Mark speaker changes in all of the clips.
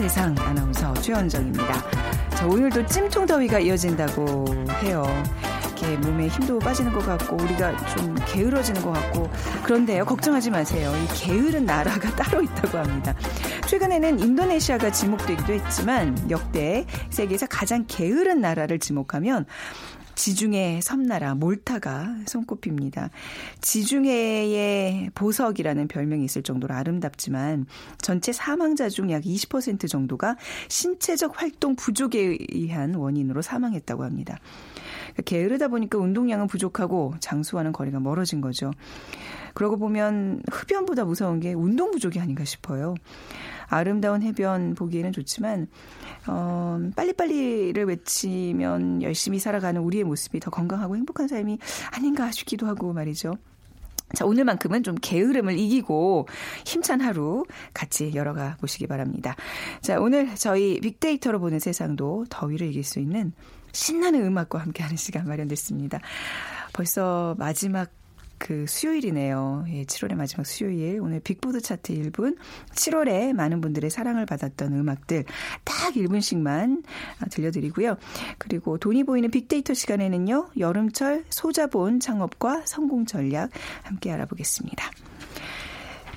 Speaker 1: 세상 아나운서 최현정입니다. 자, 오늘도 찜통 더위가 이어진다고 해요. 이렇게 몸에 힘도 빠지는 것 같고 우리가 좀 게으러지는 것 같고 그런데요 걱정하지 마세요. 이 게으른 나라가 따로 있다고 합니다. 최근에는 인도네시아가 지목되기도 했지만 역대 세계에서 가장 게으른 나라를 지목하면 지중해 섬나라 몰타가 손꼽힙니다. 지중해의 보석이라는 별명이 있을 정도로 아름답지만 전체 사망자 중 약 20% 정도가 신체적 활동 부족에 의한 원인으로 사망했다고 합니다. 그러니까 게으르다 보니까 운동량은 부족하고 장수와는 거리가 멀어진 거죠. 그러고 보면 흡연보다 무서운 게 운동 부족이 아닌가 싶어요. 아름다운 해변 보기에는 좋지만 어, 빨리빨리를 외치면 열심히 살아가는 우리의 모습이 더 건강하고 행복한 삶이 아닌가 싶기도 하고 말이죠. 자, 오늘만큼은 좀 게으름을 이기고 힘찬 하루 같이 열어가 보시기 바랍니다. 자, 오늘 저희 빅데이터로 보는 세상도 더위를 이길 수 있는 신나는 음악과 함께하는 시간 마련됐습니다. 벌써 마지막 그 수요일이네요. 예, 7월의 마지막 수요일. 오늘 빅보드 차트 1분. 7월에 많은 분들의 사랑을 받았던 음악들 딱 1분씩만 들려드리고요. 그리고 돈이 보이는 빅데이터 시간에는요. 여름철 소자본 창업과 성공 전략 함께 알아보겠습니다.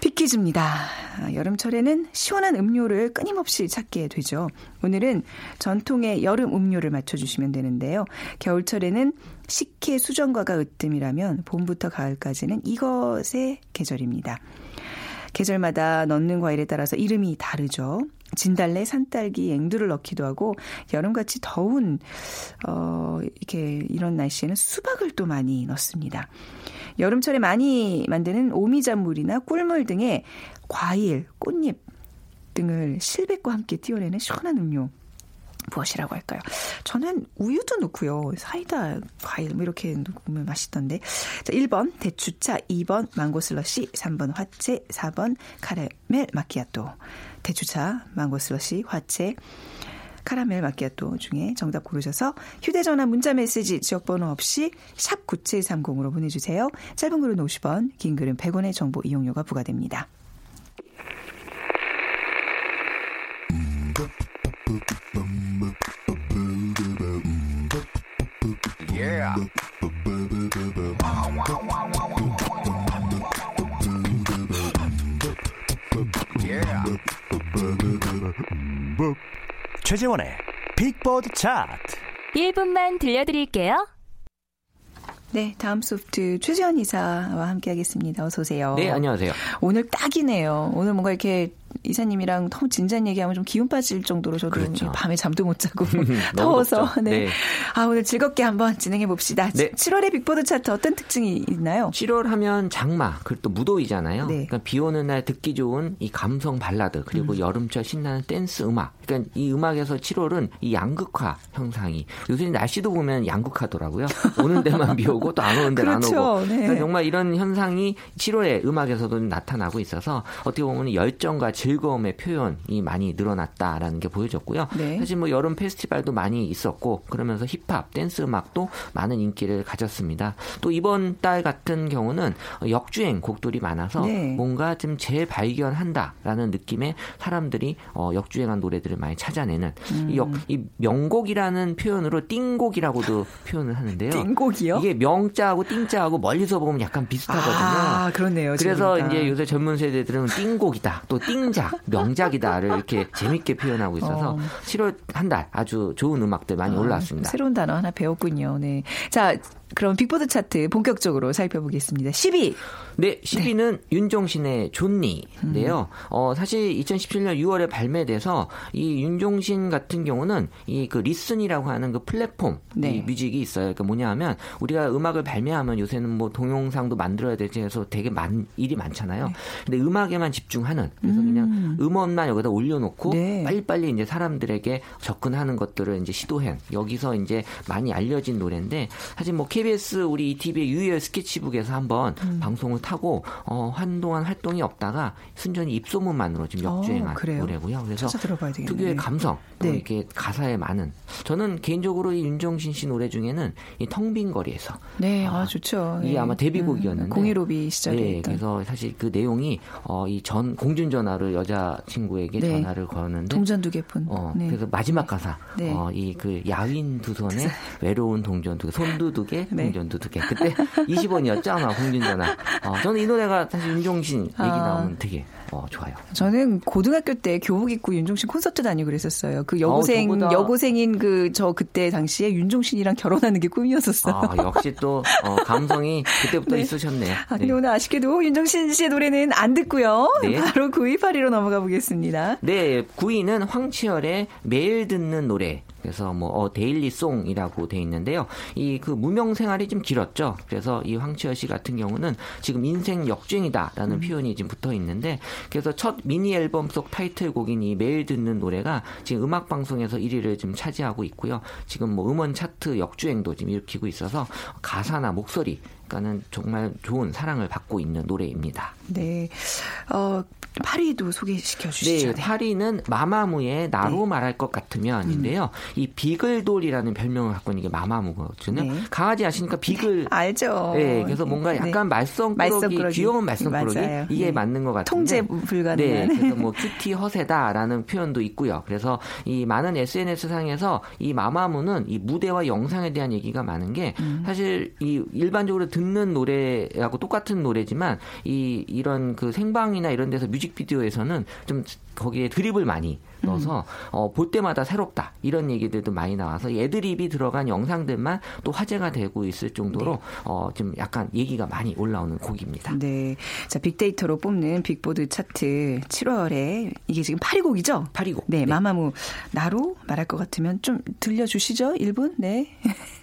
Speaker 1: 빅퀴즈입니다. 여름철에는 시원한 음료를 끊임없이 찾게 되죠. 오늘은 전통의 여름 음료를 맞춰주시면 되는데요. 겨울철에는 식혜 수정과가 으뜸이라면 봄부터 가을까지는 이것의 계절입니다. 계절마다 넣는 과일에 따라서 이름이 다르죠. 진달래, 산딸기, 앵두를 넣기도 하고 여름같이 더운 어 이렇게 이런 날씨에는 수박을 또 많이 넣습니다. 여름철에 많이 만드는 오미잔물이나 꿀물 등의 과일, 꽃잎 등을 실백과 함께 띄워내는 시원한 음료. 무엇이라고 할까요? 저는 우유도 넣고요. 사이다, 과일 뭐 이렇게 넣으면 맛있던데. 자, 1번 대추차, 2번 망고 슬러시, 3번 화채, 4번 카라멜 마키아토. 대추차, 망고 슬러시, 화채, 카라멜 마키아토 중에 정답 고르셔서 휴대전화 문자 메시지 지역번호 없이 샵 9730으로 보내주세요. 짧은 글은 50원, 긴 글은 100원의 정보 이용료가 부과됩니다.
Speaker 2: 최재원의 빅보드 차트
Speaker 3: 1분만 들려드릴게요.
Speaker 1: 네, 다음 소프트 최재원 이사와 함께하겠습니다. 어서 오세요.
Speaker 4: 네, 안녕하세요.
Speaker 1: 오늘 딱이네요. 오늘 뭔가 이렇게 이사님이랑 너무 진지한 얘기하면 좀 기운 빠질 정도로 저도 그렇죠. 밤에 잠도 못 자고 더워서 네. 네. 아 오늘 즐겁게 한번 진행해 봅시다. 네. 7월의 빅보드 차트 어떤 특징이 있나요?
Speaker 4: 7월 하면 장마 그리고 또 무더위잖아요. 네. 그러니까 비 오는 날 듣기 좋은 이 감성 발라드 그리고 음. 여름철 신나는 댄스 음악. 그러니까 이 음악에서 7월은 이 양극화 현상이 요새 날씨도 보면 양극하더라고요. 오는 데만 비 오고 또 안 오는 데는 그렇죠. 안 오고. 네. 그러니까 정말 이런 현상이 7월의 음악에서도 나타나고 있어서 어떻게 보면 열정과 즐거움의 표현이 많이 늘어났다라는 게 보여졌고요. 네. 사실 뭐 여름 페스티벌도 많이 있었고 그러면서 힙합, 댄스 음악도 많은 인기를 가졌습니다. 또 이번 달 같은 경우는 역주행 곡들이 많아서 네. 뭔가 좀 재발견한다라는 느낌의 사람들이 어, 역주행한 노래들을 많이 찾아내는 음. 이, 역, 이 명곡이라는 표현으로 띵곡이라고도 표현을 하는데요.
Speaker 1: 띵곡이요?
Speaker 4: 이게 명자하고 띵자하고 멀리서 보면 약간 비슷하거든요.
Speaker 1: 아, 그렇네요.
Speaker 4: 그래서 그러니까. 이제 요새 젊은 세대들은 띵곡이다, 또 띵 명작, 명작이다를 이렇게 재밌게 표현하고 있어서 어. 7월 한 달 아주 좋은 음악들 많이 아, 올라왔습니다.
Speaker 1: 새로운 단어 하나 배웠군요. 네. 자, 그럼 빅보드 차트 본격적으로 살펴보겠습니다. 10위.
Speaker 4: 네, 10위는 네. 윤종신의 좋니인데요. 음. 어, 사실 2017년 6월에 발매돼서 이 윤종신 같은 경우는 이 그 LISTEN이라고 하는 그 플랫폼 네. 이 뮤직이 있어요. 그러니까 뭐냐 하면 우리가 음악을 발매하면 요새는 뭐 동영상도 만들어야 되지 해서 되게 많 일이 많잖아요. 네. 근데 음악에만 집중하는 그래서 음. 그냥 음원만 여기다 올려놓고 네. 빨리빨리 이제 사람들에게 접근하는 것들을 이제 시도해 여기서 이제 많이 알려진 노래인데 사실 뭐 K KBS 우리 ETV의 유열 스케치북에서 한번 음. 방송을 타고 어, 한동안 활동이 없다가 순전히 입소문만으로 지금 어, 역주행한 어, 노래고요. 그래서 특유의 감성 또 네. 이렇게 가사에 많은 저는 개인적으로 이 윤종신 씨 노래 중에는 이 텅 빈 거리에서
Speaker 1: 네, 아, 아 좋죠.
Speaker 4: 이게 네. 아마 데뷔곡이었는데 음,
Speaker 1: 공일오비 시절에 네,
Speaker 4: 그래서 사실 그 내용이 어, 이 전 공중 전화를 여자 친구에게 네. 전화를 거는데
Speaker 1: 동전 두 개뿐.
Speaker 4: 어, 네. 그래서 마지막 가사 네. 어, 이 그 야윈 두 손에 외로운 동전 두 개, 손두 두 개, 네. 동전두 두 개. 그때 20원이었죠 아마 공중 전화. 어, 저는 이 노래가 사실 윤종신 얘기 아. 나오면 되게 어, 좋아요.
Speaker 1: 저는 고등학교 때 교복 입고 윤종신 콘서트 다니고 그랬었어요. 그 여고생 어, 여고생인 그 저 그때 당시에 윤종신이랑 결혼하는 게 꿈이었었어요.
Speaker 4: 아, 역시 또 어, 감성이 그때부터 네. 있으셨네요.
Speaker 1: 아, 근데 네. 오늘 아쉽게도 윤종신 씨의 노래는 안 듣고요. 네. 바로 9위로 넘어가 보겠습니다.
Speaker 4: 네, 9위는 황치열의 매일 듣는 노래. 그래서 뭐 어, Daily Song이라고 돼 있는데요. 이 그 무명 생활이 좀 길었죠. 그래서 이 황치열 씨 같은 경우는 지금 인생 역주행이다라는 음. 표현이 지금 붙어 있는데 그래서 첫 미니 앨범 속 타이틀곡인 이 매일 듣는 노래가 지금 음악 방송에서 1위를 지금 차지하고 있고요. 지금 뭐 음원 차트 역주행도 지금 일으키고 있어서 가사나 목소리 그러니까는 정말 좋은 사랑을 받고 있는 노래입니다.
Speaker 1: 네. 어, 8위도 소개시켜 주시죠.
Speaker 4: 네, 8위는 마마무의 나로 네. 말할 것 같으면인데요. 음. 이 비글돌이라는 별명을 갖고 있는 게 마마무거든요. 네. 강아지 아시니까 비글
Speaker 1: 알죠.
Speaker 4: 네, 그래서 뭔가 네. 약간 네. 말썽꾸러기, 귀여운 말썽꾸러기 이게 네. 맞는 것 같은데.
Speaker 1: 통제 불가능한.
Speaker 4: 네, 그래서 뭐 cutie 허세다라는 표현도 있고요. 그래서 이 많은 SNS 상에서 이 마마무는 이 무대와 영상에 대한 얘기가 많은 게 음. 사실 이 일반적으로 듣는 노래하고 똑같은 노래지만 이 이런 그 생방이나 이런 데서 뮤직 뮤직비디오에서는 좀 거기에 드립을 많이 넣어서 음. 어, 볼 때마다 새롭다 이런 얘기들도 많이 나와서 애드립이 들어간 영상들만 또 화제가 되고 있을 정도로 네. 어, 좀 약간 얘기가 많이 올라오는 곡입니다.
Speaker 1: 네, 자 빅데이터로 뽑는 빅보드 차트 7월에 이게 지금 8위 곡이죠?
Speaker 4: 8위 곡.
Speaker 1: 네, 네. 마마무 나로 말할 것 같으면 좀 들려주시죠, 1분. 네.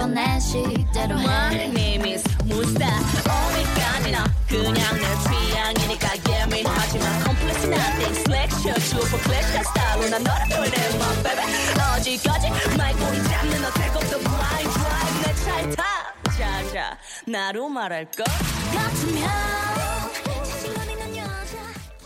Speaker 5: 대로 내 식대로. 해 My name is 무스타 어디까지나 그냥 내 취향이니까 예민하지만 컴플렉스 nothing. 슬랙셔 슈퍼 클래식 스타일로 난 너를 돌려 my baby. 어디까지? 마이크를 잡는 너 태국도 blind drive 내 차에 타. 자자 나로 말할까? 같으면 자신감 있는 여자.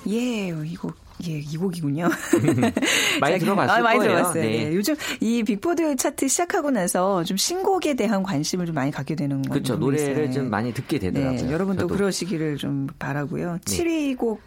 Speaker 1: 예, 이거 예, 이 곡이군요.
Speaker 4: 많이 들어봤을 아,
Speaker 1: 많이
Speaker 4: 거예요.
Speaker 1: 들어봤어요. 네. 네. 요즘 이 빅보드 차트 시작하고 나서 좀 신곡에 대한 관심을 좀 많이 갖게 되는 거죠.
Speaker 4: 그렇죠. 노래를 좀 많이 듣게 되더라고요.
Speaker 1: 네, 여러분도 저도. 그러시기를 좀 바라고요. 네. 7위 곡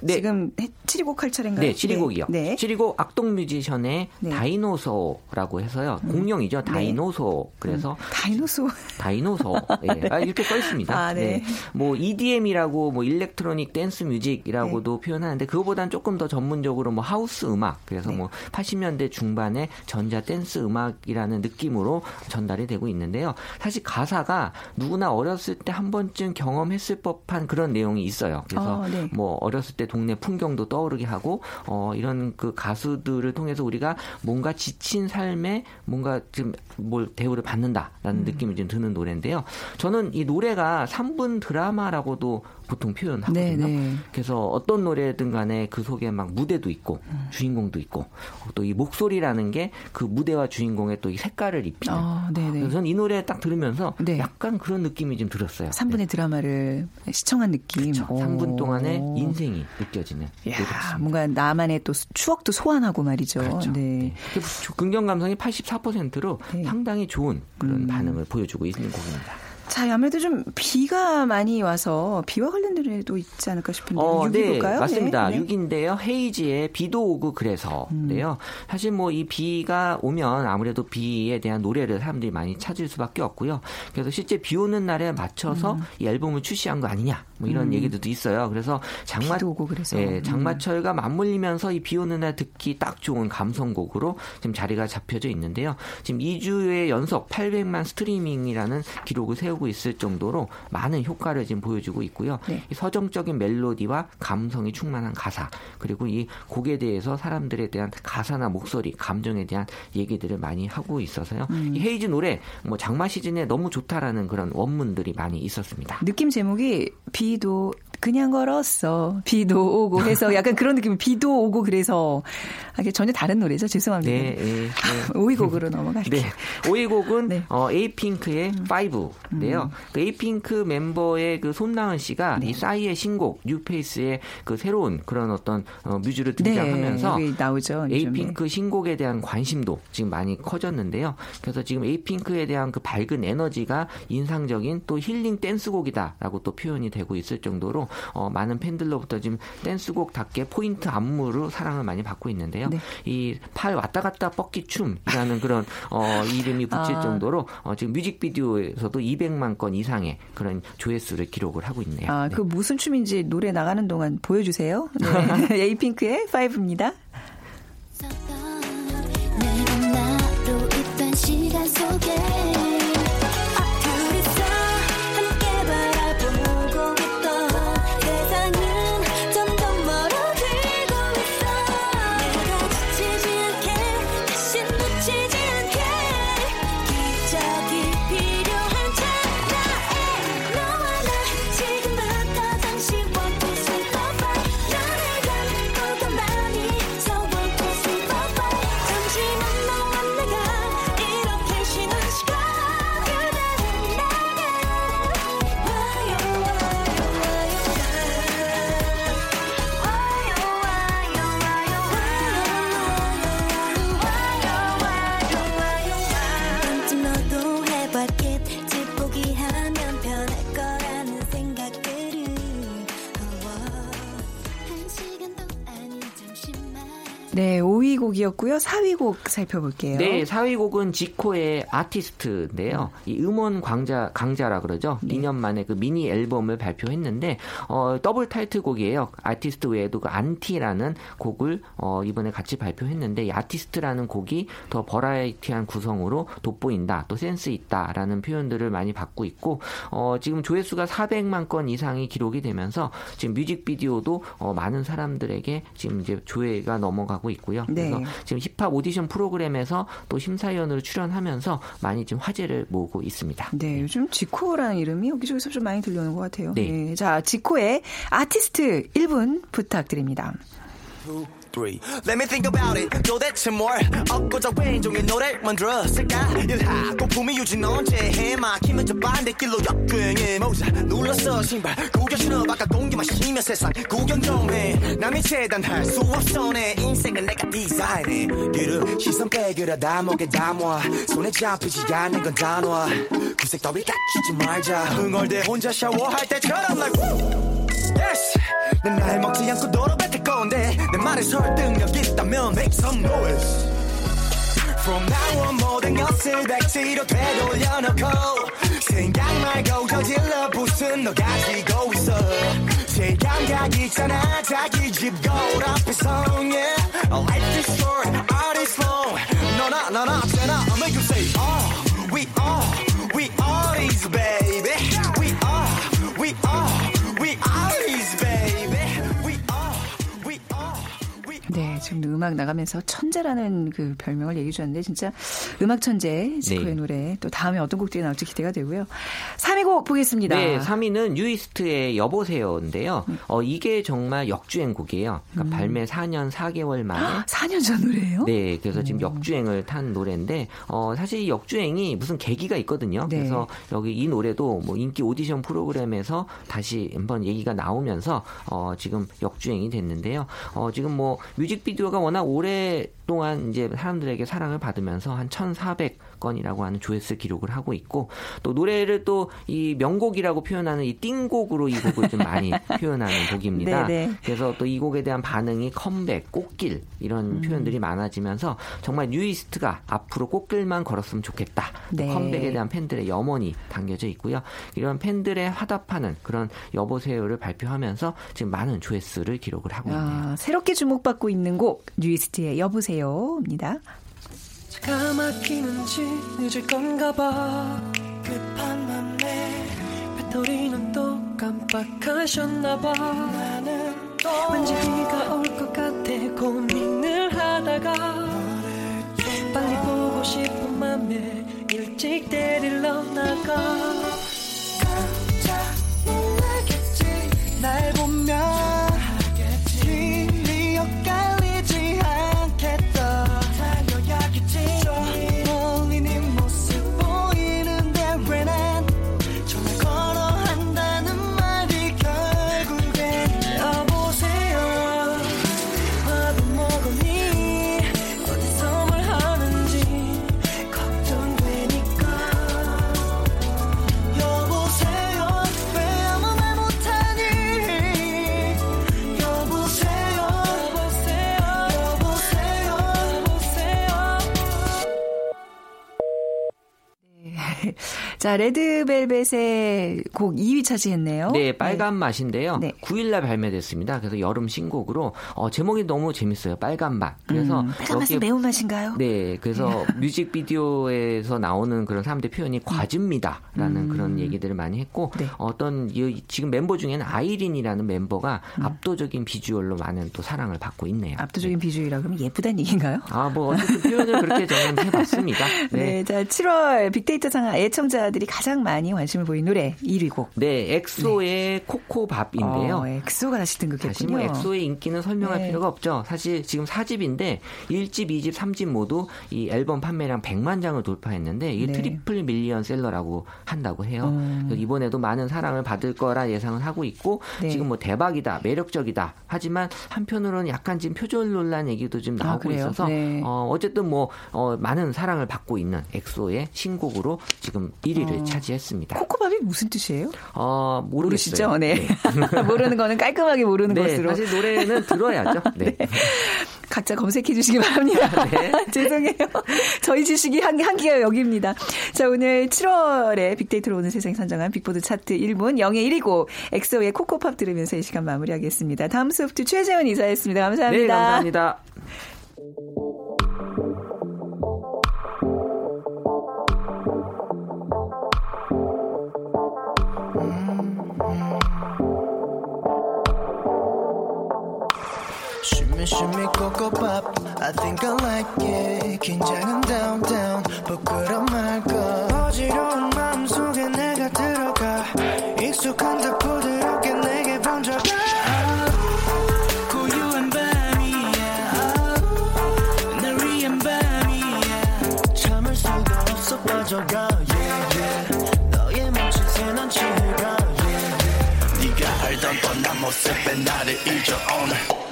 Speaker 1: 네. 지금 7위곡 할 차례인가요?
Speaker 4: 네, 7위곡이요. 네. 7위곡 악동 뮤지션의 네. Dinosaur라고 해서요. 음. 공룡이죠. 네. Dinosaur. 그래서 음. Dinosaur. Dinosaur. 네. 아, 이렇게 써 있습니다. 아, 네. 네. 뭐 EDM이라고 뭐 electronic dance music이라고도 네. 표현하는데 그거보단 조금 더 전문적으로 뭐 하우스 음악. 그래서 네. 뭐 80년대 중반의 전자 댄스 음악이라는 느낌으로 전달이 되고 있는데요. 사실 가사가 누구나 어렸을 때 한 번쯤 경험했을 법한 그런 내용이 있어요. 그래서 어, 뭐 어렸 어렸을 때 동네 풍경도 떠오르게 하고 어 이런 그 가수들을 통해서 우리가 뭔가 지친 삶에 뭔가 좀뭘 대우를 받는다라는 음. 느낌이 좀 드는 노래인데요. 저는 이 노래가 3분 드라마라고도 보통 표현하거든요. 네네. 네. 그래서 어떤 노래든 간에 그 속에 막 무대도 있고 음. 주인공도 있고 또 이 목소리라는 게 그 무대와 주인공의 또 이 색깔을 입히는. 어, 그래서 저는 이 노래 딱 들으면서 네. 약간 그런 느낌이 좀 들었어요.
Speaker 1: 3분의 네. 드라마를 시청한 느낌.
Speaker 4: 그렇죠. 3분 동안의 인생이 느껴지는.
Speaker 1: 야, 뭔가 나만의 또 추억도 소환하고 말이죠.
Speaker 4: 그렇죠. 네. 네. 긍정 감성이 84%로 네. 상당히 좋은 그런 음. 반응을 보여주고 있는 곡입니다.
Speaker 1: 자, 아무래도 좀 비가 많이 와서 비와 관련된 노래도 있지 않을까 싶은데 어, 6위
Speaker 4: 네? 맞습니다. 네. 6위인데요. 헤이지의 비도 오고 그래서인데요. 음. 사실 뭐 이 비가 오면 아무래도 비에 대한 노래를 사람들이 많이 찾을 수밖에 없고요. 그래서 실제 비 오는 날에 맞춰서 음. 이 앨범을 출시한 거 아니냐 뭐 이런 음. 얘기들도 있어요. 그래서 장마
Speaker 1: 오고 그래서
Speaker 4: 예, 장마철과 맞물리면서 이 비 오는 날 듣기 딱 좋은 감성곡으로 지금 자리가 잡혀져 있는데요. 지금 2주의 연속 800만 스트리밍이라는 기록을 세우고 있을 정도로 많은 효과를 지금 보여주고 있고요. 네. 이 서정적인 멜로디와 감성이 충만한 가사 그리고 이 곡에 대해서 사람들에 대한 가사나 목소리, 감정에 대한 얘기들을 많이 하고 있어서요. 음. 이 헤이즈 노래 뭐 장마 시즌에 너무 좋다라는 그런 원문들이 많이 있었습니다.
Speaker 1: 느낌 제목이 비도 그냥 걸었어. 비도 오고 해서 약간 그런 느낌. 비도 오고 그래서 아, 전혀 다른 노래죠. 죄송합니다. 네, 네, 네. 5위 곡으로 넘어갈게요. 네.
Speaker 4: 5위 곡은 네. 어, 에이핑크의 음. Five인데요. 음. 그 에이핑크 멤버의 그 손나은 씨가 네. 이 싸이의 신곡 New Face의 그 새로운 그런 어떤 어, 뮤즈를 등장하면서
Speaker 1: 네, 나오죠.
Speaker 4: 에이핑크 신곡에 대한 관심도 지금 많이 커졌는데요. 그래서 지금 에이핑크에 대한 그 밝은 에너지가 인상적인 또 힐링 댄스곡이다라고 또 표현이 되고 있을 정도로 어, 많은 팬들로부터 지금 댄스곡답게 포인트 안무로 사랑을 많이 받고 있는데요. 네. 이팔 왔다 갔다 뻗기 춤이라는 그런 어, 이름이 붙일 아. 정도로 어, 지금 뮤직비디오에서도 200만 건 이상의 그런 조회수를 기록을 하고 있네요.
Speaker 1: 아, 그 네. 무슨 춤인지 노래 나가는 동안 보여주세요. 네. 에이핑크의 5입니다. 시간 속에 곡이었고요. 4위 곡 살펴볼게요.
Speaker 4: 네, 4위 곡은 지코의 아티스트인데요. 이 음원 강자 강자라 그러죠. 네. 2년 만에 그 미니 앨범을 발표했는데 어, 더블 타이틀곡이에요. 아티스트 외에도 그 안티라는 곡을 어, 이번에 같이 발표했는데 이 아티스트라는 곡이 더 버라이어티한 구성으로 돋보인다. 또 센스 있다라는 표현들을 많이 받고 있고 어, 지금 조회수가 400만 건 이상이 기록이 되면서 지금 뮤직비디오도 어, 많은 사람들에게 지금 이제 조회가 넘어가고 있고요. 네. 그래서 지금 힙합 오디션 프로그램에서 또 심사위원으로 출연하면서 많이 지금 화제를 모으고 있습니다.
Speaker 1: 네, 요즘 지코라는 이름이 여기저기서 좀 많이 들려오는 것 같아요. 네. 네. 자, 지코의 아티스트 1분 부탁드립니다. Three. Let me think about it. 도대체 뭘 얻고자 왼종의 노래 만들었을까? 일하 고 품위 유진 언제 해? 막히면 저 반대길로 역주행해 모자 눌렀어 신발 구겨 신어 바깥 공기 마시며 세상 구경 좀 해. 남이 재단할 수 없어 내 인생은 내가 디자인해. 그를 시선 빼그려다 목에 담아 손에 잡히지 않는 건 단어. 구색 더위 갖추지 말자. 흥얼대 혼자 샤워할 때처럼 like woo. Yes. 난날 먹지 않고 너로 뱉을 건데 내 말에 설득력 있다면 make some noise. From now on 모든 것을 백지로 되돌려놓고 생각 말고 저질러 부순 너 가지고 있어. 제 감각 있잖아. 자기 집 거울 앞에서 yeah. Life is short, art is long. 너나 나나 쟤나 음악 나가면서 천재라는 그 별명을 얘기해 주셨는데 진짜 음악 천재 지코의 네. 노래 또 다음에 어떤 곡들이 나올지 기대가 되고요. 3위 곡 보겠습니다.
Speaker 4: 네, 3위는 뉴이스트의 여보세요인데요. 음. 어 이게 정말 역주행 곡이에요. 그러니까 음. 발매 4년 4개월 만에
Speaker 1: 4년 전 노래예요?
Speaker 4: 네, 그래서 지금 역주행을 탄 노래인데 어 사실 이 역주행이 무슨 계기가 있거든요. 네. 그래서 여기 이 노래도 뭐 인기 오디션 프로그램에서 다시 한번 얘기가 나오면서 어 지금 역주행이 됐는데요. 어 지금 뭐 뮤직비디오가 워낙 오래 동안 이제 사람들에게 사랑을 받으면서 한 1,400 건이라고 하는 조회수 기록을 하고 있고 또 노래를 또 이 명곡이라고 표현하는 이 띵곡으로 이 곡을 좀 많이 표현하는 곡입니다. 네네. 네. 그래서 또 이 곡에 대한 반응이 컴백, 꽃길 이런 음. 표현들이 많아지면서 정말 뉴이스트가 앞으로 꽃길만 걸었으면 좋겠다. 네. 컴백에 대한 팬들의 염원이 담겨져 있고요. 이런 팬들의 화답하는 그런 여보세요를 발표하면서 지금 많은 조회수를 기록을 하고 있네요. 아,
Speaker 1: 새롭게 주목받고 있는 곡 뉴이스트의 여보세요입니다. 차가 막히는지 늦을 건가 봐. 급한 맘에 배터리는 또 깜빡하셨나 봐. 나는 또 왠지 비가 올 것 같아 고민을 하다가 빨리 보고 싶은 맘에 일찍 데리러 나가. 깜짝 놀라겠지. 날 보면 자, 레드벨벳의 곡 2위 차지했네요.
Speaker 4: 네, 빨간 네. 맛인데요. 네. 9일날 발매됐습니다. 그래서 여름 신곡으로 어, 제목이 너무 재밌어요. 빨간 맛. 그래서
Speaker 1: 음, 빨간 맛은 매운 맛인가요?
Speaker 4: 네, 그래서 네. 뮤직비디오에서 나오는 그런 사람들 표현이 음. 과즙니다라는 음. 그런 얘기들을 많이 했고 네. 어떤 지금 멤버 중에는 아이린이라는 멤버가 음. 압도적인 비주얼로 많은 또 사랑을 받고 있네요.
Speaker 1: 압도적인 네. 비주얼이라 그러면 예쁘다는 얘기인가요?
Speaker 4: 아, 뭐 어쨌든 표현을 그렇게 저는 해봤습니다.
Speaker 1: 네. 네, 자 7월 빅데이터 상황 애청자 사들이 가장 많이 관심을 보인 노래 1위 곡.
Speaker 4: 네, 엑소의 네. 코코밥인데요. 어,
Speaker 1: 엑소가 다시 등극했군요.
Speaker 4: 사실 뭐 엑소의 인기는 설명할 네. 필요가 없죠. 사실 지금 4집인데 1집, 2집, 3집 모두 이 앨범 판매량 100만 장을 돌파했는데 이게 네. triple 밀리언 셀러라고 한다고 해요. 음. 이번에도 많은 사랑을 받을 거라 예상을 하고 있고 네. 지금 뭐 대박이다, 매력적이다. 하지만 한편으로는 약간 지금 표절 논란 얘기도 좀 아, 나오고 아, 있어서 네. 어, 어쨌든 뭐 어, 많은 사랑을 받고 있는 엑소의 신곡으로 지금 1위 1위를 어. 차지했습니다.
Speaker 1: 코코밥이 무슨 뜻이에요?
Speaker 4: 어, 모르겠어요.
Speaker 1: 모르시죠? 네. 네. 모르는 거는 깔끔하게 모르는
Speaker 4: 네,
Speaker 1: 것으로.
Speaker 4: 사실 노래는 들어야죠. 네. 네.
Speaker 1: 각자 검색해 주시기 바랍니다. 네. 죄송해요. 저희 지식이 한기, 한기가 여기입니다. 자, 오늘 7월에 빅데이터로 오는 세상이 선정한 빅보드 차트 1분 영예 1위고 엑소의 코코팝 들으면서 이 시간 마무리하겠습니다. 다음 소프트 최재원 이사였습니다. 감사합니다. 네,
Speaker 4: 감사합니다.
Speaker 6: Shimmy cocoa pop I think I like it. 긴장은 down down 부끄러 말까 어지러운 마음 속에 내가 들어가. 익숙한 듯 부드럽게 내게 번져가. Yeah yeah. 네가 알던 뻔한 모습에 나를 잊어 오늘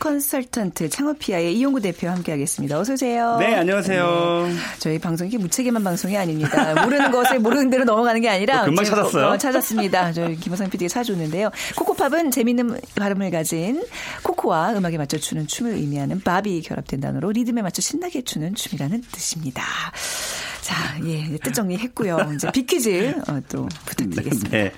Speaker 1: 컨설턴트 창업피아의 이용구 대표와 함께하겠습니다. 어서 오세요.
Speaker 7: 네, 안녕하세요. 네.
Speaker 1: 저희 방송이 무책임한 방송이 아닙니다. 모르는 것을 모르는 대로 넘어가는 게 아니라
Speaker 7: 어, 금방 찾았어요. 어,
Speaker 1: 찾았습니다. 저희 김호상 PD가 사줬는데요. 코코팝은 재밌는 발음을 가진 코코와 음악에 맞춰 추는 춤을 의미하는 밥이 결합된 단어로 리듬에 맞춰 신나게 추는 춤이라는 뜻입니다. 자, 예, 뜻 정리했고요. 이제 비퀴즈 어, 또 부탁드리겠습니다. 네.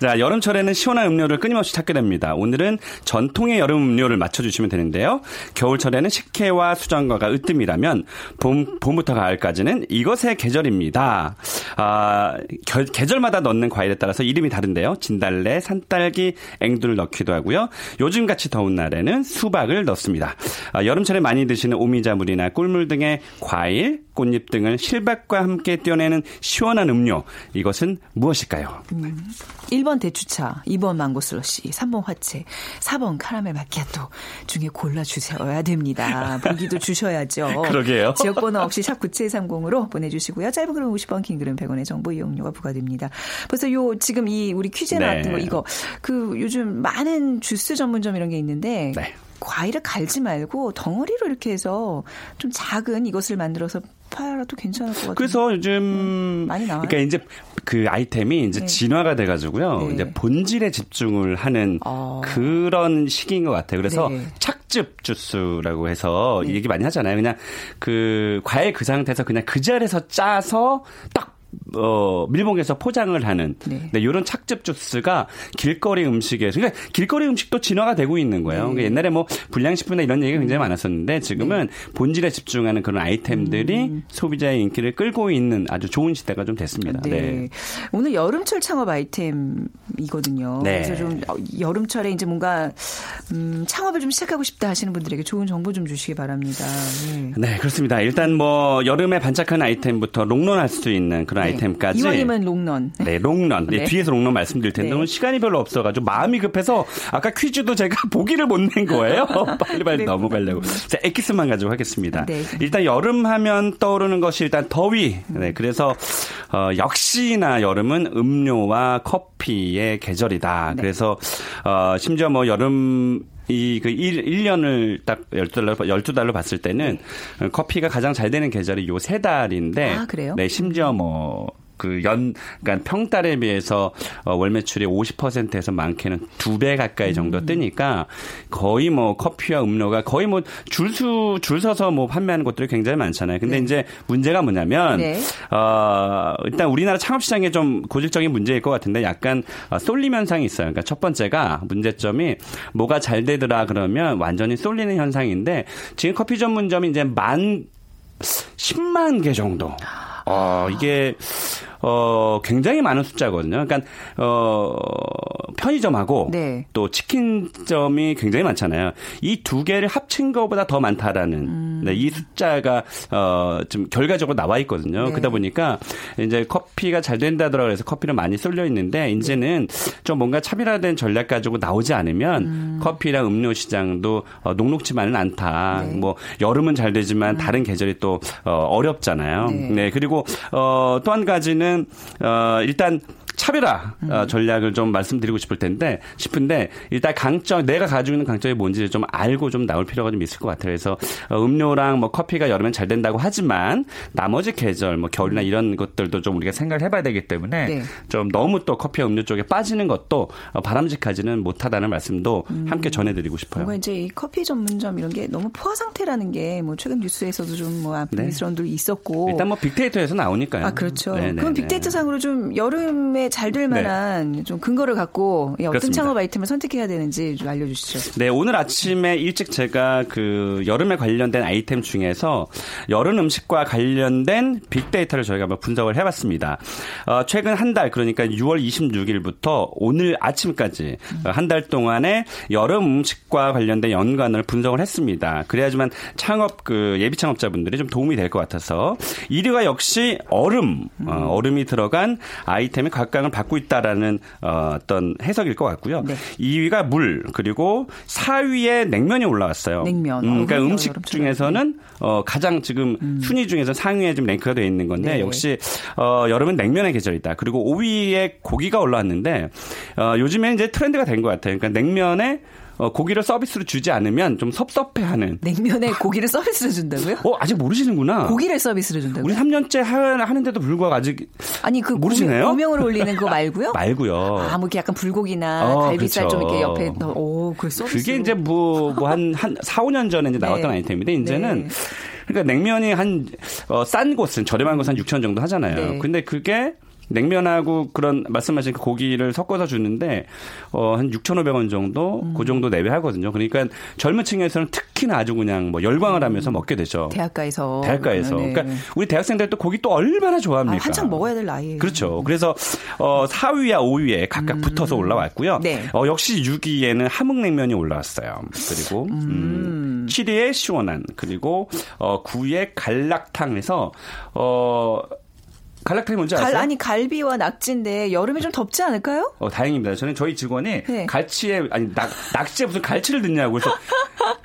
Speaker 7: 자, 여름철에는 시원한 음료를 끊임없이 찾게 됩니다. 오늘은 전통의 여름 음료를 맞춰주시면 되는데요. 겨울철에는 식혜와 수정과가 으뜸이라면 봄, 봄부터 가을까지는 이것의 계절입니다. 아, 겨, 계절마다 넣는 과일에 따라서 이름이 다른데요. 진달래, 산딸기, 앵두를 넣기도 하고요. 요즘같이 더운 날에는 수박을 넣습니다. 아, 여름철에 많이 드시는 오미자물이나 꿀물 등의 과일, 꽃잎 등을 실 밥과 함께 떼어내는 시원한 음료. 이것은 무엇일까요? 음,
Speaker 1: 1번 대추차, 2번 망고 슬러시, 3번 화채, 4번 카라멜 마키아토 중에 골라 주셔야 됩니다. 보기도 주셔야죠.
Speaker 7: 그러게요.
Speaker 1: 지역번호 없이 샵 9730으로 보내주시고요. 짧은 글은 50원, 긴 글은 100원의 정보 이용료가 부과됩니다. 벌써 요 지금 이 우리 퀴즈에 네. 나왔던 거 이거 그 요즘 많은 주스 전문점 이런 게 있는데 네. 과일을 갈지 말고 덩어리로 이렇게 해서 좀 작은 이것을 만들어서 팔아도 괜찮을 것 같아요.
Speaker 7: 그래서 요즘 네. 많이 나와요. 그러니까 이제 그 아이템이 이제 네. 진화가 돼가지고요. 네. 이제 본질에 집중을 하는 어. 그런 시기인 것 같아요. 그래서 네. 착즙 주스라고 해서 네. 얘기 많이 하잖아요. 그냥 그 과일 그 상태에서 그냥 그 자리에서 짜서 딱 어, 밀봉해서 포장을 하는 네. 네, 이런 착즙 주스가 길거리 음식에서 그러니까 길거리 음식도 진화가 되고 있는 거예요. 네. 그러니까 옛날에 뭐 불량식품이나 이런 얘기가 굉장히 많았었는데 지금은 네. 본질에 집중하는 그런 아이템들이 음. 소비자의 인기를 끌고 있는 아주 좋은 시대가 좀 됐습니다. 네. 네.
Speaker 1: 오늘 여름철 창업 아이템이거든요. 네. 그래서 좀 여름철에 이제 뭔가 음, 창업을 좀 시작하고 싶다 하시는 분들에게 좋은 정보 좀 주시기 바랍니다.
Speaker 7: 네, 네 그렇습니다. 일단 뭐 여름에 반짝하는 아이템부터 롱런할 수 있는 그런 네. 아이템 까지.
Speaker 1: 이원님은 롱런.
Speaker 7: 네, 롱런. 네. 뒤에서 롱런 말씀드릴 텐데 네. 오늘 시간이 별로 없어가지고 마음이 급해서 아까 퀴즈도 제가 보기를 못 낸 거예요. 빨리빨리 네. 넘어가려고. 자, 엑기스만 가지고 하겠습니다. 네. 일단 여름 하면 떠오르는 것이 일단 더위. 네, 그래서 어, 역시나 여름은 음료와 커피의 계절이다. 네. 그래서 어, 심지어 뭐 여름 이그 1년을 딱 12달러 12달러 봤을 때는 네. 커피가 가장 잘 되는 계절이 요 세 달인데
Speaker 1: 아, 그래요?
Speaker 7: 네, 심지어 뭐 그 연, 그러니까 평달에 비해서 어, 월 매출이 50%에서 많게는 두 배 가까이 정도 음. 뜨니까 거의 뭐 커피와 음료가 거의 뭐 줄수, 줄 서서 뭐 판매하는 곳들이 굉장히 많잖아요. 근데 네. 이제 문제가 뭐냐면, 네. 어, 일단 우리나라 창업 시장에 좀 고질적인 문제일 것 같은데 약간 어, 쏠림 현상이 있어요. 그러니까 첫 번째가 문제점이 뭐가 잘 되더라 그러면 완전히 쏠리는 현상인데 지금 커피 전문점이 이제 만 10만 개 정도. 어, 이게 어, 굉장히 많은 숫자거든요. 그러니까 어, 편의점하고 네. 또 치킨점이 굉장히 많잖아요. 이 두 개를 합친 것보다 더 많다라는 음. 네, 이 숫자가 어, 좀 결과적으로 나와 있거든요. 네. 그러다 보니까 이제 커피가 잘 된다더라 고해서 커피를 많이 쏠려 있는데 이제는 좀 뭔가 차별화된 전략 가지고 나오지 않으면 음. 커피랑 음료 시장도 어, 녹록지만은 않다. 네. 뭐 여름은 잘 되지만 음. 다른 계절이 또 어, 어렵잖아요. 네. 네. 그리고 어, 또 한 가지는 어, 일단 차별화 음. 어, 전략을 좀 말씀드리고 싶을 텐데 싶은데 일단 강점 내가 가지고 있는 강점이 뭔지를 좀 알고 좀 나올 필요가 좀 있을 것 같아요. 그래서 어, 음료랑 뭐 커피가 여름엔 잘 된다고 하지만 나머지 계절 뭐 겨울이나 음. 이런 것들도 좀 우리가 생각을 해봐야 되기 때문에 네. 좀 너무 또 커피와 음료 쪽에 빠지는 것도 어, 바람직하지는 못하다는 말씀도 음. 함께 전해드리고 싶어요.
Speaker 1: 뭔가 이제 이 커피 전문점 이런 게 너무 포화 상태라는 게 뭐 최근 뉴스에서도 좀뭐 불미스러움들이 네. 있었고
Speaker 7: 일단 뭐 빅데이터에서 나오니까요.
Speaker 1: 아 그렇죠. 네네. 그럼 빅데이터 상으로 좀 여름에 잘될 네. 만한 네. 좀 근거를 갖고 어떤 그렇습니다. 창업 아이템을 선택해야 되는지 좀 알려주시죠.
Speaker 7: 네, 오늘 아침에 일찍 제가 그 여름에 관련된 아이템 중에서 여름 음식과 관련된 빅데이터를 저희가 한번 분석을 해봤습니다. 어, 최근 한 달 그러니까 6월 26일부터 오늘 아침까지 음. 한달 동안에 여름 음식과 관련된 연관을 분석을 했습니다. 그래야지만 창업 그 예비 창업자분들이 좀 도움이 될 것 같아서 1위가 역시 얼음 어, 음. 얼음이 들어간 아이템이 각 광을 받고 있다라는 어, 어떤 해석일 것 같고요. 네. 2위가 물 그리고 4위에 냉면이 올라왔어요.
Speaker 1: 냉면.
Speaker 7: 음, 그러니까 어, 음식 중에서는 어, 가장 지금 음. 순위 중에서 상위에 좀 랭크가 되어 있는 건데 네. 역시 어, 여름은 냉면의 계절이다. 그리고 5위에 고기가 올라왔는데 어, 요즘에 이제 트렌드가 된 것 같아요. 그러니까 냉면에 어, 고기를 서비스로 주지 않으면 좀 섭섭해하는.
Speaker 1: 냉면에 고기를 서비스로 준다고요?
Speaker 7: 어, 아직 모르시는구나.
Speaker 1: 고기를 서비스로 준다고요?
Speaker 7: 우리 3년째 하, 는데도 불구하고 아직 아니 그 모르시네요?
Speaker 1: 고명, 을 올리는 거 말고요?
Speaker 7: 말고요.
Speaker 1: 아, 뭐 이렇게 약간 불고기나 어, 갈비살 그렇죠. 좀 이렇게 옆에 오, 그 서비스.
Speaker 7: 그게 이제 뭐 뭐한 한 4, 5년 전에 이제 나왔던 네. 아이템인데 이제는 네. 그러니까 냉면이 한싼 어, 곳은 저렴한 곳은 한 6천 정도 하잖아요. 네. 근데 그게 냉면하고 그런 말씀하신 그 고기를 섞어서 주는데 어, 한 6,500원 정도 음. 그 정도 내외하거든요. 그러니까 젊은 층에서는 특히나 아주 그냥 뭐 열광을 하면서 먹게 되죠.
Speaker 1: 대학가에서.
Speaker 7: 대학가에서. 네. 그러니까 우리 대학생들 또 고기 또 얼마나 좋아합니까? 아,
Speaker 1: 한창 먹어야 될 나이에요.
Speaker 7: 그렇죠. 그래서 어, 4위와 5위에 각각 음. 붙어서 올라왔고요. 네. 어, 역시 6위에는 함흥냉면이 올라왔어요. 그리고 음. 7위에 시원한 그리고 어, 9위에 갈락탕에서 어 갈락탕이 뭔지 아세요?
Speaker 1: 갈, 아니 갈비와 낙지인데 여름에 좀 덥지 않을까요?
Speaker 7: 어 다행입니다. 저는 저희 직원이 네. 갈치에 아니 낙 낙지에 무슨 갈치를 넣냐고 그래서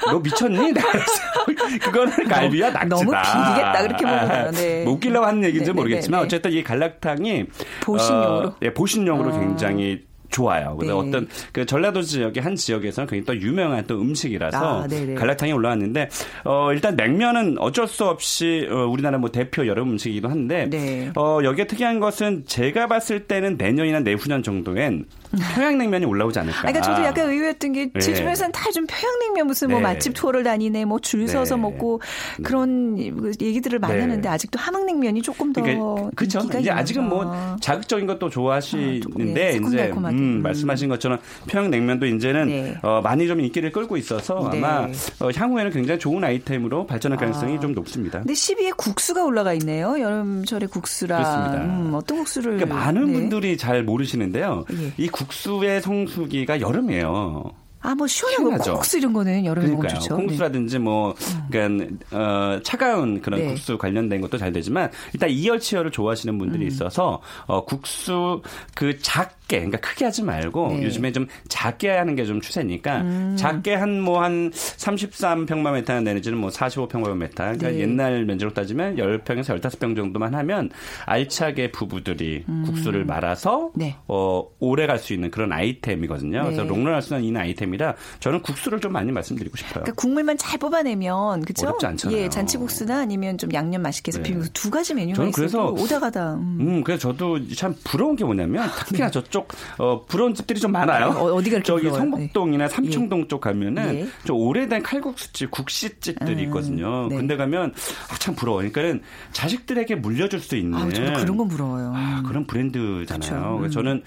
Speaker 7: 너 미쳤니? 그거는 갈비야 낙지다.
Speaker 1: 너무 비리겠다 그렇게 먹으면 네.
Speaker 7: 뭐 웃기려고 하는 얘기인지 네, 네 모르겠지만 네, 네. 어쨌든 이 갈락탕이
Speaker 1: 보신용으로
Speaker 7: 어, 예, 보신용으로 어. 굉장히 좋아요. 근데 네. 어떤 그 전라도 지역의 한 지역에서는 굉장히 또 유명한 또 음식이라서 아, 갈라탕이 올라왔는데 어 일단 냉면은 어쩔 수 없이 어, 우리나라 뭐 대표 여름 음식이기도 한데 네. 어 여기에 특이한 것은 제가 봤을 때는 내년이나 내후년 정도엔 평양냉면이 올라오지 않을까.
Speaker 1: 그러니까 저도 약간 의외였던 게제 네. 주변에서는 다 좀 평양냉면 무슨 뭐 네. 맛집 투어를 다니네, 뭐 줄 서서 네. 먹고 그런 얘기들을 많이 네. 하는데 아직도 함흥냉면이 조금 더 그러니까,
Speaker 7: 그렇죠. 이제 아직은 뭐 자극적인 것도 좋아하시는데 아, 이제 음, 음, 말씀하신 것처럼 평양냉면도 이제는 네. 어, 많이 좀 인기를 끌고 있어서 네. 아마 어, 향후에는 굉장히 좋은 아이템으로 발전할 가능성이 아. 좀 높습니다.
Speaker 1: 근데 10위에 국수가 올라가 있네요. 여름철에 국수라.
Speaker 7: 그렇습니다.
Speaker 1: 음, 어떤 국수를?
Speaker 7: 그러니까 많은 분들이 잘 모르시는데요. 예. 이 국수의 성수기가 여름이에요.
Speaker 1: 아, 뭐 시원한 거 국수 이런 거는 여름에
Speaker 7: 먹으면
Speaker 1: 좋죠.
Speaker 7: 콩국수라든지 뭐 그러니까 어, 차가운 그런 네. 국수 관련된 것도 잘 되지만 일단 이열치열을 좋아하시는 분들이 음. 있어서 어, 국수 그 작. 작게, 그러니까 크게 하지 말고 네. 요즘에 좀 작게 하는 게 좀 추세니까 음. 작게 한 뭐한 뭐 33평방미터 내지는 뭐 45평방미터. 그러니까 네. 옛날 면적으로 따지면 10평에서 15평 정도만 하면 알차게 부부들이 음. 국수를 말아서 네. 어, 오래 갈 수 있는 그런 아이템이거든요. 그래서 네. 롱런할 수 있는 아이템 이라 저는 국수를 좀 많이 말씀드리고 싶어요.
Speaker 1: 그러니까 국물만 잘 뽑아내면 그죠?
Speaker 7: 어렵지 않잖아요.
Speaker 1: 예, 잔치국수나 아니면 좀 양념 맛있게 해서 네. 비빔 두 가지 메뉴가 있어도 오다가다.
Speaker 7: 음. 음, 그래서 저도 참 부러운 게 뭐냐면 특히나 네. 저쪽 쪽 어, 부러운 집들이 좀 많아요.
Speaker 1: 어, 어디가
Speaker 7: 저기
Speaker 1: 부러워요?
Speaker 7: 성북동이나 네. 삼청동 예. 쪽 가면은 예. 좀 오래된 칼국수집, 국시집들이 음, 있거든요. 네. 근데 가면 아, 참 부러워. 그러니까는 자식들에게 물려줄 수 있는 아,
Speaker 1: 저도 그런 건 부러워요.
Speaker 7: 아, 그런 브랜드잖아요. 그렇죠. 음. 저는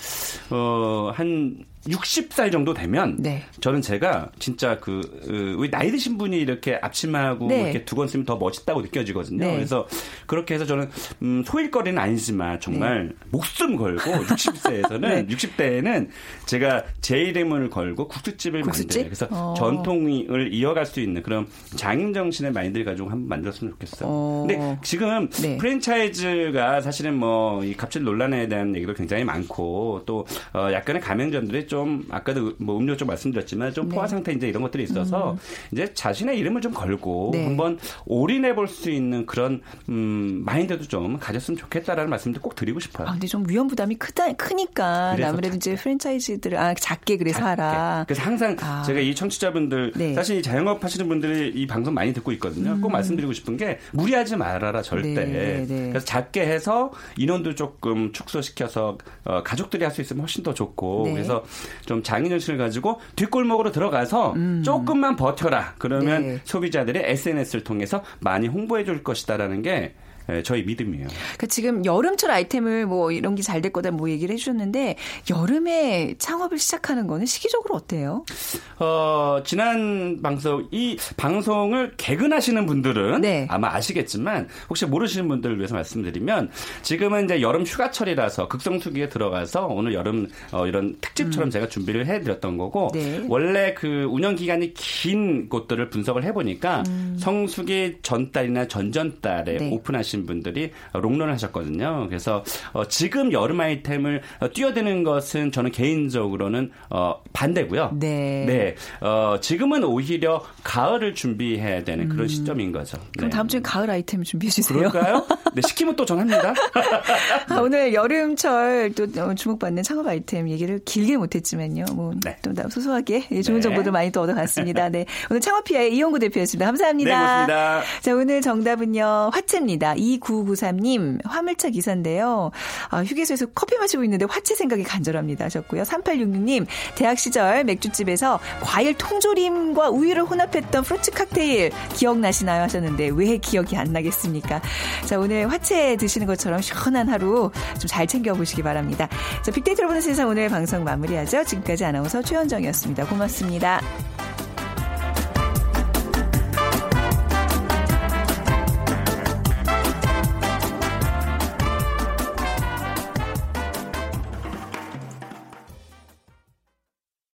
Speaker 7: 어한 60살 정도 되면 네. 저는 제가 진짜 그 우리 나이 드신 분이 이렇게 앞치마하고 네. 이렇게 두 건 쓰면 더 멋있다고 느껴지거든요. 네. 그래서 그렇게 해서 저는 음, 소일거리는 아니지만 정말 네. 목숨 걸고 60세에서는 60대에는 제가 제 이름을 걸고 국수집을 국수집? 만들어요. 그래서 어. 전통을 이어갈 수 있는 그런 장인 정신의 마인드를 가지고 한번 만들었으면 좋겠어요. 어. 근데 지금 네. 프랜차이즈가 사실은 뭐 이 갑질 논란에 대한 얘기도 굉장히 많고 또 어, 약간의 가맹점들이 좀 아까도 뭐 음료 좀 말씀드렸지만 좀 포화 네. 상태 이제 이런 것들이 있어서 음. 이제 자신의 이름을 좀 걸고 네. 한번 올인해 볼 수 있는 그런 음 마인드도 좀 가졌으면 좋겠다라는 말씀도 꼭 드리고 싶어요.
Speaker 1: 아, 근데 좀 위험 부담이 크다 크니까 아무래도 작게. 이제 프랜차이즈들 아 작게 그래서 작게. 하라.
Speaker 7: 그래서 항상 아. 제가 이 청취자분들 네. 사실 이 자영업 하시는 분들이 이 방송 많이 듣고 있거든요. 음. 꼭 말씀드리고 싶은 게 무리하지 말아라 절대. 네, 네. 그래서 작게 해서 인원도 조금 축소시켜서 어, 가족들이 할 수 있으면 훨씬 더 좋고 네. 그래서 좀 장인정신을 가지고 뒷골목으로 들어가서 음. 조금만 버텨라. 그러면 네. 소비자들이 SNS를 통해서 많이 홍보해 줄 것이다라는 게 예, 저희 믿음이에요.
Speaker 1: 그러니까 지금 여름철 아이템을 뭐 이런 게 잘 될 거다 뭐 얘기를 해주셨는데 여름에 창업을 시작하는 거는 시기적으로 어때요?
Speaker 7: 어 지난 방송 이 방송을 개근하시는 분들은 네. 아마 아시겠지만 혹시 모르시는 분들을 위해서 말씀드리면 지금은 이제 여름 휴가철이라서 극성수기에 들어가서 오늘 여름 어, 이런 특집처럼 음. 제가 준비를 해드렸던 거고 네. 원래 그 운영 기간이 긴 곳들을 분석을 해보니까 음. 성수기 전달이나 전전달에 네. 오픈하신 하신 분들이 롱런을 하셨거든요. 그래서 어, 지금 여름 아이템을 어, 뛰어드는 것은 저는 개인적으로는 어, 반대고요.
Speaker 1: 네.
Speaker 7: 네. 어, 지금은 오히려 가을을 준비해야 되는 그런 음. 시점인 거죠.
Speaker 1: 그럼
Speaker 7: 네.
Speaker 1: 다음 주에 가을 아이템 준비해 주세요.
Speaker 7: 그럴까요? 네, 시키면 또 전합니다.
Speaker 1: 아, 오늘 여름철 또 어, 주목받는 창업 아이템 얘기를 길게 못했지만요. 뭐또 네. 소소하게 예, 좋은 네. 정보도 많이 또 얻어갔습니다. 네. 오늘 창업피아의 이용구 대표였습니다. 감사합니다.
Speaker 7: 네, 고맙습니다.
Speaker 1: 자, 오늘 정답은요. 화채입니다. 2993님, 화물차 기사인데요. 아, 휴게소에서 커피 마시고 있는데 화채 생각이 간절합니다 하셨고요. 3866님, 대학 시절 맥주집에서 과일 통조림과 우유를 혼합했던 프루츠 칵테일 기억나시나요? 하셨는데 왜 기억이 안 나겠습니까? 자, 오늘 화채 드시는 것처럼 시원한 하루 좀 잘 챙겨보시기 바랍니다. 자, 빅데이터로 보는 세상 오늘 방송 마무리하죠. 지금까지 아나운서 최현정이었습니다. 고맙습니다.